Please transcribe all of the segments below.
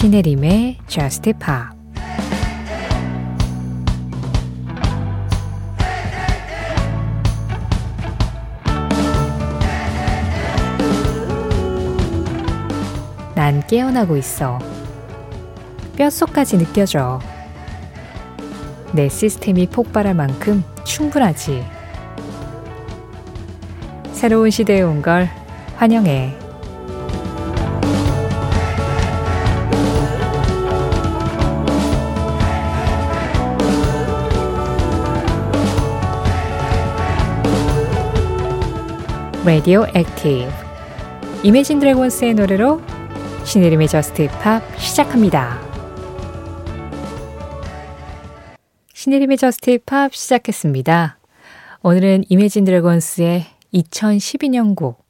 신혜림의 Just Pop 난 깨어나고 있어. 뼛속까지 느껴져. 내 시스템이 폭발할 만큼 충분하지. 새로운 시대에 온 걸 환영해. Radioactive Imagine Dragons의 노래로 신혜림의 JUST POP 시작합니다. 신혜림의 JUST POP 시작했습니다. 오늘은 Imagine Dragons의 2012년 곡.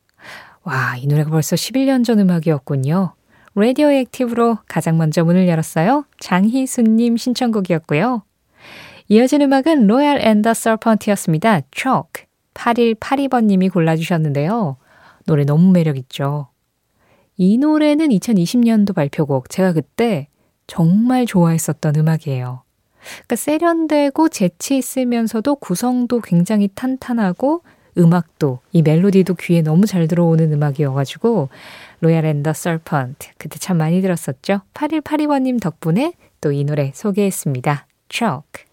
와, 이 노래가 벌써 11년 전 음악이었군요. Radioactive로 가장 먼저 문을 열었어요. 장희수님 신청곡이었고요. 이어진 음악은 Royal & the Serpent였습니다. Chalk. 8182번님이 골라주셨는데요. 노래 너무 매력있죠. 이 노래는 2020년도 발표곡. 제가 그때 정말 좋아했었던 음악이에요. 그러니까 세련되고 재치 있으면서도 구성도 굉장히 탄탄하고 음악도 이 멜로디도 귀에 너무 잘 들어오는 음악이어가지고 로얄 앤더 서펀트 그때 참 많이 들었었죠. 8182번님 덕분에 또 이 노래 소개했습니다. Chalk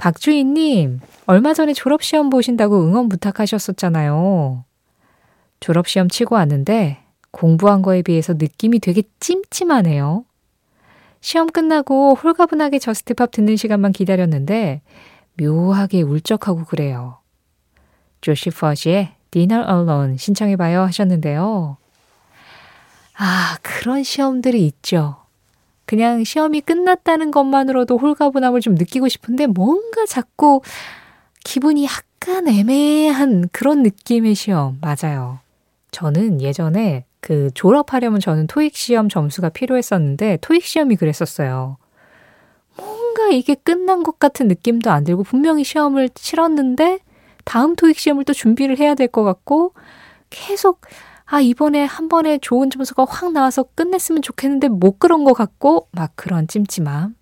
박주인님, 얼마 전에 졸업시험 보신다고 응원 부탁하셨었잖아요. 졸업시험 치고 왔는데 공부한 거에 비해서 느낌이 되게 찜찜하네요. 시험 끝나고 홀가분하게 JUST POP 듣는 시간만 기다렸는데 묘하게 울적하고 그래요. 조시 퍼시의 Dinner Alone 신청해봐요 하셨는데요. 아, 그런 시험들이 있죠. 그냥 시험이 끝났다는 것만으로도 홀가분함을 좀 느끼고 싶은데 뭔가 자꾸 기분이 약간 애매한 그런 느낌의 시험. 맞아요. 저는 예전에 그 졸업하려면 저는 토익 시험 점수가 필요했었는데 토익 시험이 그랬었어요. 뭔가 이게 끝난 것 같은 느낌도 안 들고 분명히 시험을 치렀는데 다음 토익 시험을 또 준비를 해야 될 것 같고 계속 아, 이번에 한 번에 좋은 점수가 확 나와서 끝냈으면 좋겠는데 못 그런 것 같고, 막 그런 찜찜함.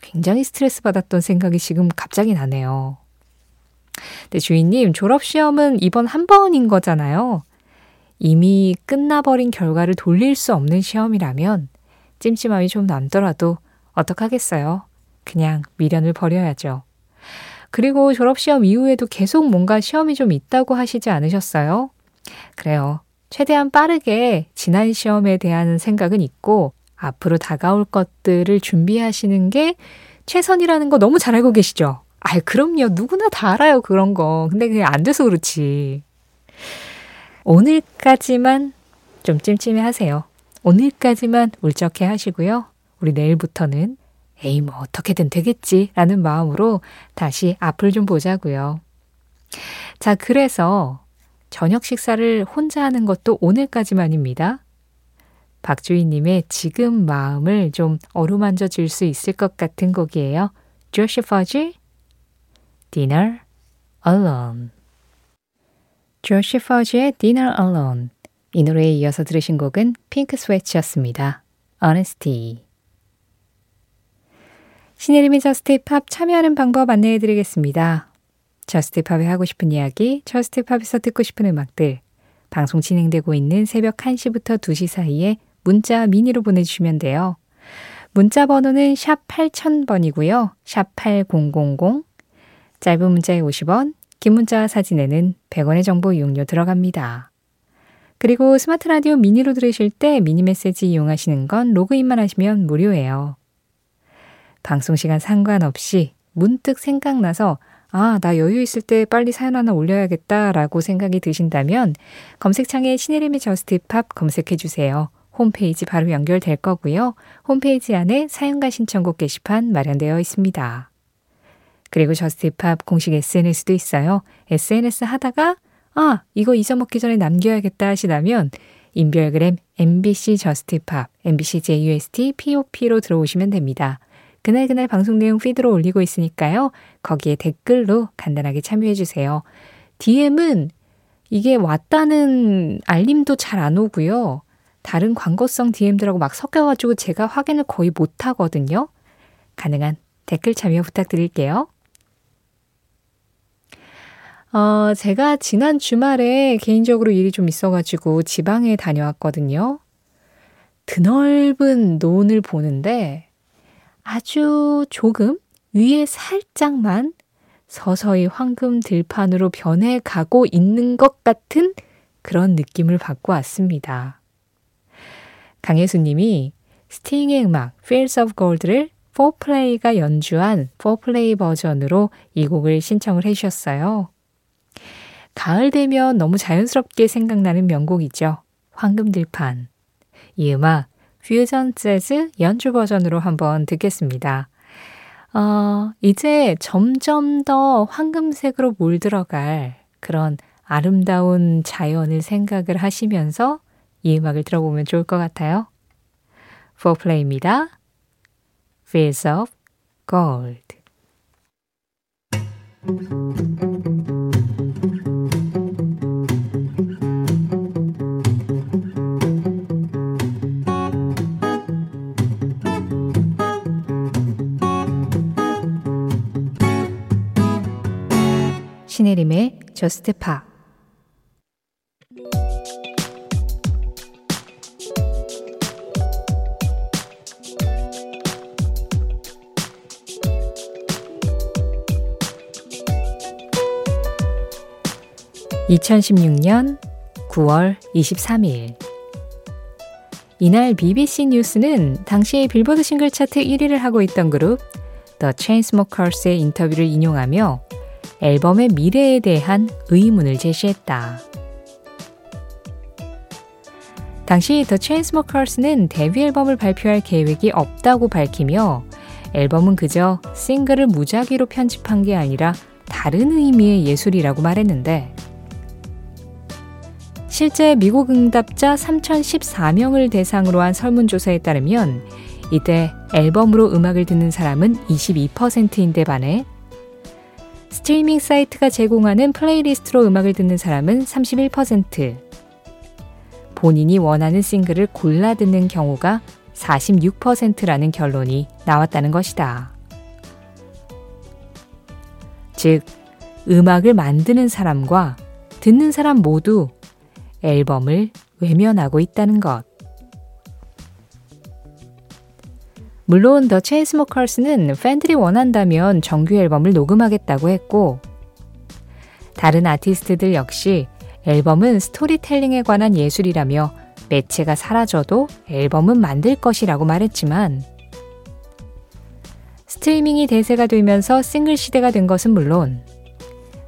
굉장히 스트레스 받았던 생각이 지금 갑자기 나네요. 근데 주인님, 졸업시험은 이번 한 번인 거잖아요. 이미 끝나버린 결과를 돌릴 수 없는 시험이라면 찜찜함이 좀 남더라도 어떡하겠어요. 그냥 미련을 버려야죠. 그리고 졸업시험 이후에도 계속 뭔가 시험이 좀 있다고 하시지 않으셨어요? 그래요. 최대한 빠르게 지난 시험에 대한 생각은 있고 앞으로 다가올 것들을 준비하시는 게 최선이라는 거 너무 잘 알고 계시죠? 아, 그럼요. 누구나 다 알아요. 그런 거. 근데 그게 안 돼서 그렇지. 오늘까지만 좀 찜찜해 하세요. 오늘까지만 울적해 하시고요. 우리 내일부터는 에이, 뭐, 어떻게든 되겠지. 라는 마음으로 다시 앞을 좀 보자고요. 자, 그래서 저녁 식사를 혼자 하는 것도 오늘까지만입니다. 박주희님의 지금 마음을 좀 어루만져 줄 수 있을 것 같은 곡이에요. Josh Fudge Dinner Alone 조시 퍼지의 Dinner Alone 이 노래에 이어서 들으신 곡은 Pink Sweat$였습니다. Honesty 신혜림의 JUST POP 참여하는 방법 안내해 드리겠습니다. JUST POP에 하고 싶은 이야기, JUST POP에서 듣고 싶은 음악들, 방송 진행되고 있는 새벽 1시부터 2시 사이에 문자 미니로 보내주시면 돼요. 문자 번호는 샵 8000번이고요. 샵 8000, 짧은 문자에 50원, 긴 문자 사진에는 100원의 정보 이용료 들어갑니다. 그리고 스마트 라디오 미니로 들으실 때 미니 메시지 이용하시는 건 로그인만 하시면 무료예요. 방송 시간 상관없이 문득 생각나서 아, 나 여유 있을 때 빨리 사연 하나 올려야겠다라고 생각이 드신다면 검색창에 신혜림의 JUST POP 검색해 주세요. 홈페이지 바로 연결될 거고요. 홈페이지 안에 사연과 신청곡 게시판 마련되어 있습니다. 그리고 JUST POP 공식 SNS도 있어요. SNS 하다가 아, 이거 잊어먹기 전에 남겨야겠다 하시다면 인별그램 MBC JUST POP, MBC JUST POP로 들어오시면 됩니다. 그날그날 방송 내용 피드로 올리고 있으니까요. 거기에 댓글로 간단하게 참여해 주세요. DM은 이게 왔다는 알림도 잘 안 오고요. 다른 광고성 DM들하고 막 섞여가지고 제가 확인을 거의 못 하거든요. 가능한 댓글 참여 부탁드릴게요. 어, 제가 지난 주말에 개인적으로 일이 좀 있어가지고 지방에 다녀왔거든요. 드넓은 논을 보는데 아주 조금 위에 살짝만 서서히 황금 들판으로 변해가고 있는 것 같은 그런 느낌을 받고 왔습니다. 강혜수 님이 스팅의 음악 Fields of Gold를 4플레이가 연주한 4플레이 버전으로 이 곡을 신청을 해주셨어요. 가을 되면 너무 자연스럽게 생각나는 명곡이죠. 황금들판. 이 음악 퓨전 재즈 연주 버전으로 한번 듣겠습니다. 어, 이제 점점 더 황금색으로 몰들어갈 그런 아름다운 자연을 생각을 하시면서 이 음악을 들어보면 좋을 것 같아요. 4플레이입니다. Fields of Gold 신혜림의 저스트 파 2016년 9월 23일. 이날 BBC 뉴스는 당시 빌보드 싱글 차트 1위를 하고 있던 그룹 The Chainsmokers의 인터뷰를 인용하며 앨범의 미래에 대한 의문을 제시했다. 당시 The Chainsmokers는 데뷔 앨범을 발표할 계획이 없다고 밝히며 앨범은 그저 싱글을 무작위로 편집한 게 아니라 다른 의미의 예술이라고 말했는데 실제 미국 응답자 3,014명을 대상으로 한 설문조사에 따르면 이때 앨범으로 음악을 듣는 사람은 22%인데 반해 스트리밍 사이트가 제공하는 playlist로 음악을 듣는 사람은 31%, 본인이 원하는 싱글을 골라 듣는 경우가 46%라는 결론이 나왔다는 것이다. 즉, 음악을 만드는 사람과 듣는 사람 모두 앨범을 외면하고 있다는 것. 물론 더 체인스모커스는 팬들이 원한다면 정규 앨범을 녹음하겠다고 했고 다른 아티스트들 역시 앨범은 스토리텔링에 관한 예술이라며 매체가 사라져도 앨범은 만들 것이라고 말했지만 스트리밍이 대세가 되면서 싱글 시대가 된 것은 물론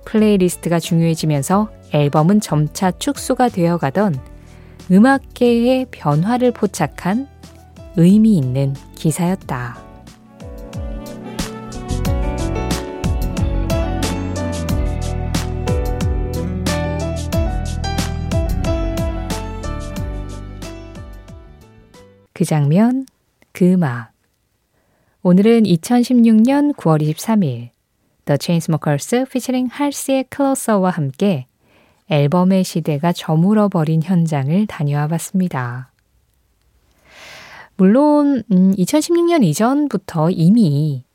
playlist가 중요해지면서 앨범은 점차 축소가 되어 가던 음악계의 변화를 포착한 의미 있는 기사였다. 그 장면, 그 음악. 오늘은 2016년 9월 23일 The Chainsmokers featuring Halsey의 Closer와 함께 앨범의 시대가 저물어 버린 현장을 다녀와 봤습니다. 물론 음, 2016년 이전부터 이미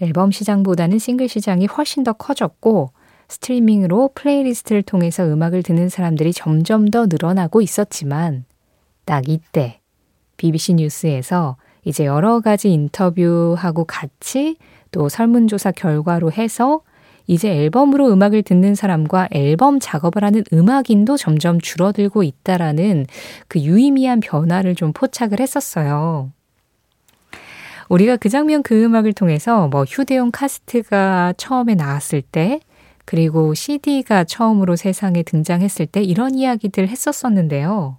앨범 시장보다는 싱글 시장이 훨씬 더 커졌고 스트리밍으로 playlist를 통해서 음악을 듣는 사람들이 점점 더 늘어나고 있었지만 딱 이때 BBC 뉴스에서 이제 여러 가지 인터뷰하고 같이 또 설문조사 결과로 해서 이제 앨범으로 음악을 듣는 사람과 앨범 작업을 하는 음악인도 점점 줄어들고 있다라는 그 유의미한 변화를 좀 포착을 했었어요. 우리가 그 장면 그 음악을 통해서 뭐 휴대용 카스트가 처음에 나왔을 때 그리고 CD가 처음으로 세상에 등장했을 때 이런 이야기들 했었었는데요.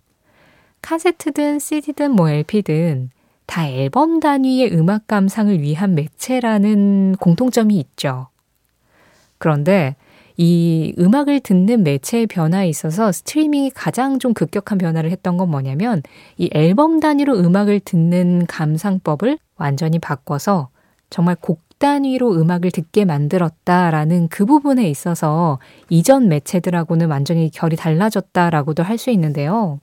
카세트든 CD든 뭐 LP든 다 앨범 단위의 음악 감상을 위한 매체라는 공통점이 있죠. 그런데 이 음악을 듣는 매체의 변화에 있어서 스트리밍이 가장 좀 급격한 변화를 했던 건 뭐냐면 이 앨범 단위로 음악을 듣는 감상법을 완전히 바꿔서 정말 곡 단위로 음악을 듣게 만들었다라는 그 부분에 있어서 이전 매체들하고는 완전히 결이 달라졌다라고도 할 수 있는데요.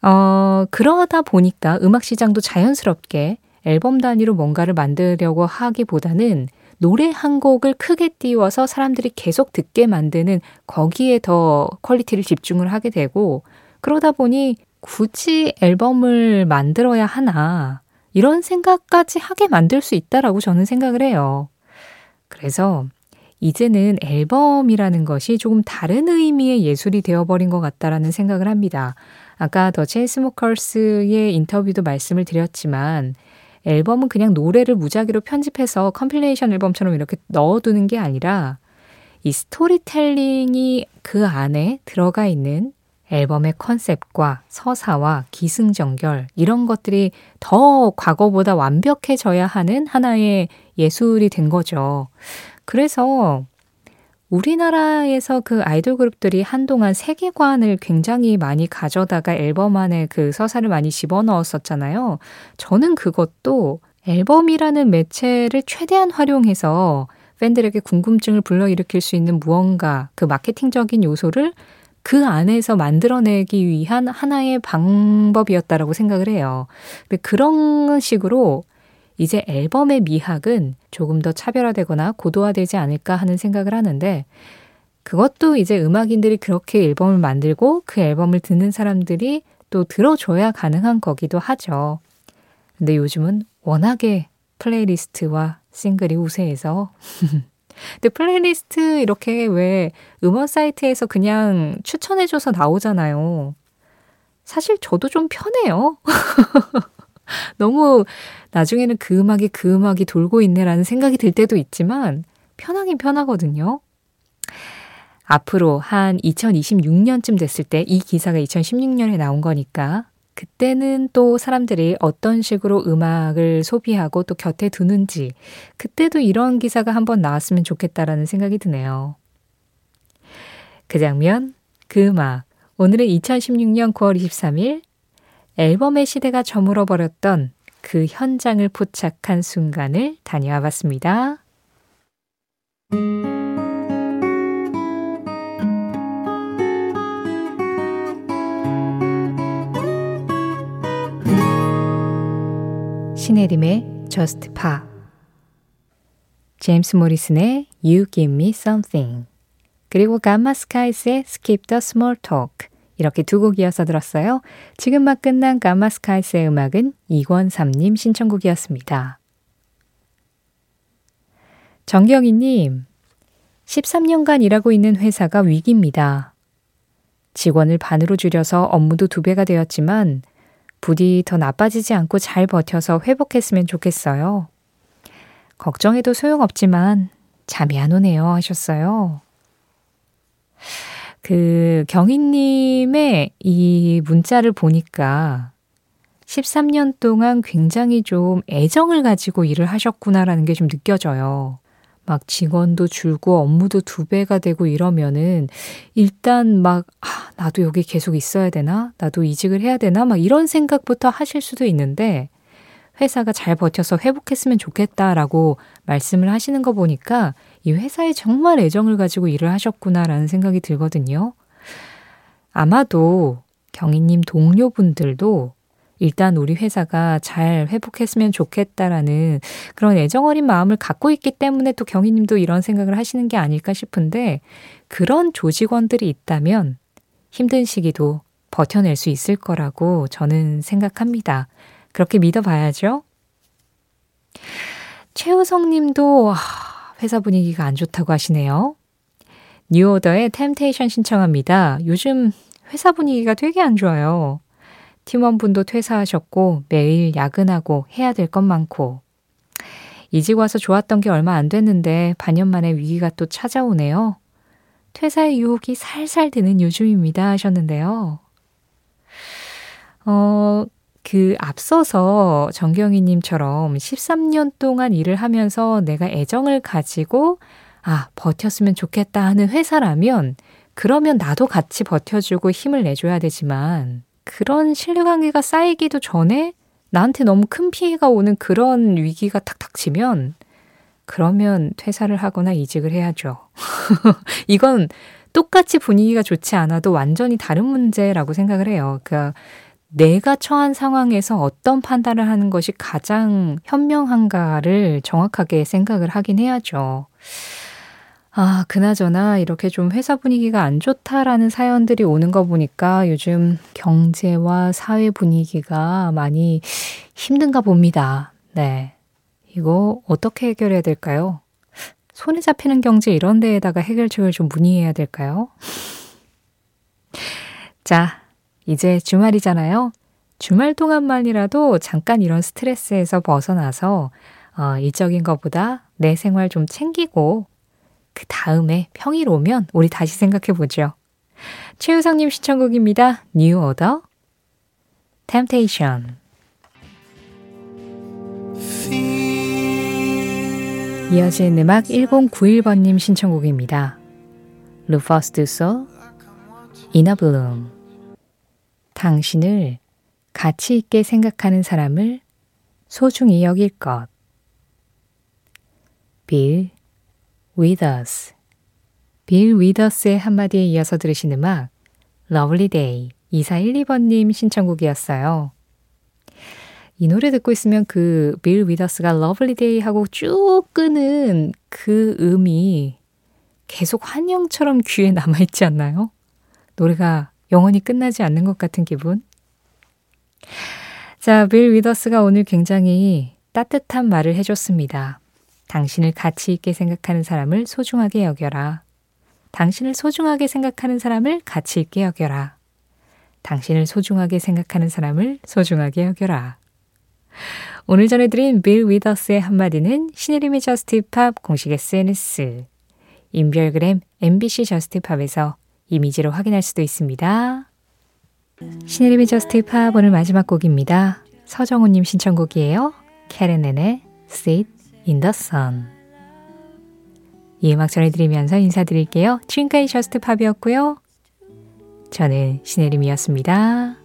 어, 그러다 보니까 음악 시장도 자연스럽게 앨범 단위로 뭔가를 만들려고 하기보다는 노래 한 곡을 크게 띄워서 사람들이 계속 듣게 만드는 거기에 더 quality를 집중을 하게 되고 그러다 보니 굳이 앨범을 만들어야 하나 이런 생각까지 하게 만들 수 있다라고 저는 생각을 해요. 그래서 이제는 앨범이라는 것이 조금 다른 의미의 예술이 되어버린 것 같다라는 생각을 합니다. 아까 The Chainsmokers의 인터뷰도 말씀을 드렸지만 앨범은 그냥 노래를 무작위로 편집해서 compilation 앨범처럼 이렇게 넣어두는 게 아니라 이 스토리텔링이 그 안에 들어가 있는 앨범의 컨셉과 서사와 기승전결 이런 것들이 더 과거보다 완벽해져야 하는 하나의 예술이 된 거죠. 그래서 우리나라에서 그 아이돌 그룹들이 한동안 세계관을 굉장히 많이 가져다가 앨범 안에 그 서사를 많이 집어넣었었잖아요. 저는 그것도 앨범이라는 매체를 최대한 활용해서 팬들에게 궁금증을 불러일으킬 수 있는 무언가, 그 마케팅적인 요소를 그 안에서 만들어내기 위한 하나의 방법이었다라고 생각을 해요. 그런 식으로 이제 앨범의 미학은 조금 더 차별화되거나 고도화되지 않을까 하는 생각을 하는데 그것도 이제 음악인들이 그렇게 앨범을 만들고 그 앨범을 듣는 사람들이 또 들어줘야 가능한 거기도 하죠. 근데 요즘은 워낙에 playlist와 싱글이 우세해서 근데 플레이리스트 이렇게 왜 음원 사이트에서 그냥 추천해줘서 나오잖아요. 사실 저도 좀 편해요. 너무 나중에는 그 음악이 그 음악이 돌고 있네라는 생각이 들 때도 있지만 편하긴 편하거든요. 앞으로 한 2026년쯤 됐을 때 이 기사가 2016년에 나온 거니까 그때는 또 사람들이 어떤 식으로 음악을 소비하고 또 곁에 두는지 그때도 이런 기사가 한번 나왔으면 좋겠다라는 생각이 드네요. 그 장면, 그 음악. 오늘은 2016년 9월 23일 앨범의 시대가 저물어 버렸던 그 현장을 포착한 순간을 다녀와 봤습니다. 신혜림의 Just Pa 제임스 모리슨의 You Give Me Something 그리고 감마 스카이스의 Skip the Small Talk 이렇게 두 곡 이어서 들었어요. 지금 막 끝난 감마 스카이스의 음악은 이권삼님 신청곡이었습니다. 정경희님, 13년간 일하고 있는 회사가 위기입니다. 직원을 반으로 줄여서 업무도 두 배가 되었지만 부디 더 나빠지지 않고 잘 버텨서 회복했으면 좋겠어요. 걱정해도 소용없지만 잠이 안 오네요 하셨어요. 그 경희님의 이 문자를 보니까 13년 동안 굉장히 좀 애정을 가지고 일을 하셨구나라는 게 좀 느껴져요. 막 직원도 줄고 업무도 두 배가 되고 이러면은 일단 막, 아, 나도 여기 계속 있어야 되나? 나도 이직을 해야 되나? 막 이런 생각부터 하실 수도 있는데 회사가 잘 버텨서 회복했으면 좋겠다라고 말씀을 하시는 거 보니까 이 회사에 정말 애정을 가지고 일을 하셨구나라는 생각이 들거든요. 아마도 경희님 동료분들도 일단 우리 회사가 잘 회복했으면 좋겠다라는 그런 애정 어린 마음을 갖고 있기 때문에 또 경희님도 이런 생각을 하시는 게 아닐까 싶은데 그런 조직원들이 있다면 힘든 시기도 버텨낼 수 있을 거라고 저는 생각합니다. 그렇게 믿어봐야죠. 최우성 님도 회사 분위기가 안 좋다고 하시네요. 뉴오더의 템테이션 신청합니다. 요즘 회사 분위기가 되게 안 좋아요. 팀원분도 퇴사하셨고 매일 야근하고 해야 될 것 많고 이직 와서 좋았던 게 얼마 안 됐는데 반년 만에 위기가 또 찾아오네요. 퇴사의 유혹이 살살 드는 요즘입니다 하셨는데요. 어, 그 앞서서 정경희님처럼 13년 동안 일을 하면서 내가 애정을 가지고 아, 버텼으면 좋겠다 하는 회사라면 그러면 나도 같이 버텨주고 힘을 내줘야 되지만 그런 신뢰관계가 쌓이기도 전에 나한테 너무 큰 피해가 오는 그런 위기가 탁탁 치면 그러면 퇴사를 하거나 이직을 해야죠. 이건 똑같이 분위기가 좋지 않아도 완전히 다른 문제라고 생각을 해요. 그러니까 내가 처한 상황에서 어떤 판단을 하는 것이 가장 현명한가를 정확하게 생각을 하긴 해야죠. 아, 그나저나 이렇게 좀 회사 분위기가 안 좋다라는 사연들이 오는 거 보니까 요즘 경제와 사회 분위기가 많이 힘든가 봅니다. 네. 이거 어떻게 해결해야 될까요? 손에 잡히는 경제 이런 데에다가 해결책을 좀 문의해야 될까요? 자, 이제 주말이잖아요. 주말 동안만이라도 잠깐 이런 스트레스에서 벗어나서 어, 일적인 것보다 내 생활 좀 챙기고 그 다음에 평일 오면 우리 다시 생각해 보죠. 최유상님 시청곡입니다. New Order, Temptation. 이어진 음악 1091번님 신청곡입니다. 루퍼스 두소, 이너 블룸. 당신을 가치 있게 생각하는 사람을 소중히 여길 것. 빌 us. 빌 위더스의 한마디에 이어서 들으신 음악 Lovely Day 2412번님 신청곡이었어요. 이 노래 듣고 있으면 그 빌 위더스가 Lovely Day 하고 쭉 끄는 그 음이 계속 환영처럼 귀에 남아있지 않나요? 노래가 영원히 끝나지 않는 것 같은 기분? 자, 빌 위더스가 오늘 굉장히 따뜻한 말을 해줬습니다. 당신을 가치 있게 생각하는 사람을 소중하게 여겨라. 당신을 소중하게 생각하는 사람을 가치 있게 여겨라. 당신을 소중하게 생각하는 사람을 소중하게 여겨라. 오늘 전해드린 빌 위더스의 한마디는 신혜림의 저스티팝 공식 SNS, 인별그램 MBC 저스티팝에서 이미지로 확인할 수도 있습니다. 신혜림의 저스티팝 오늘 마지막 곡입니다. 서정우님 신청곡이에요. 캐렌넨의 Sit in the sun. 이 음악 전해드리면서 인사드릴게요. 지금까지 저스트 팝이었고요. 저는 신혜림이었습니다.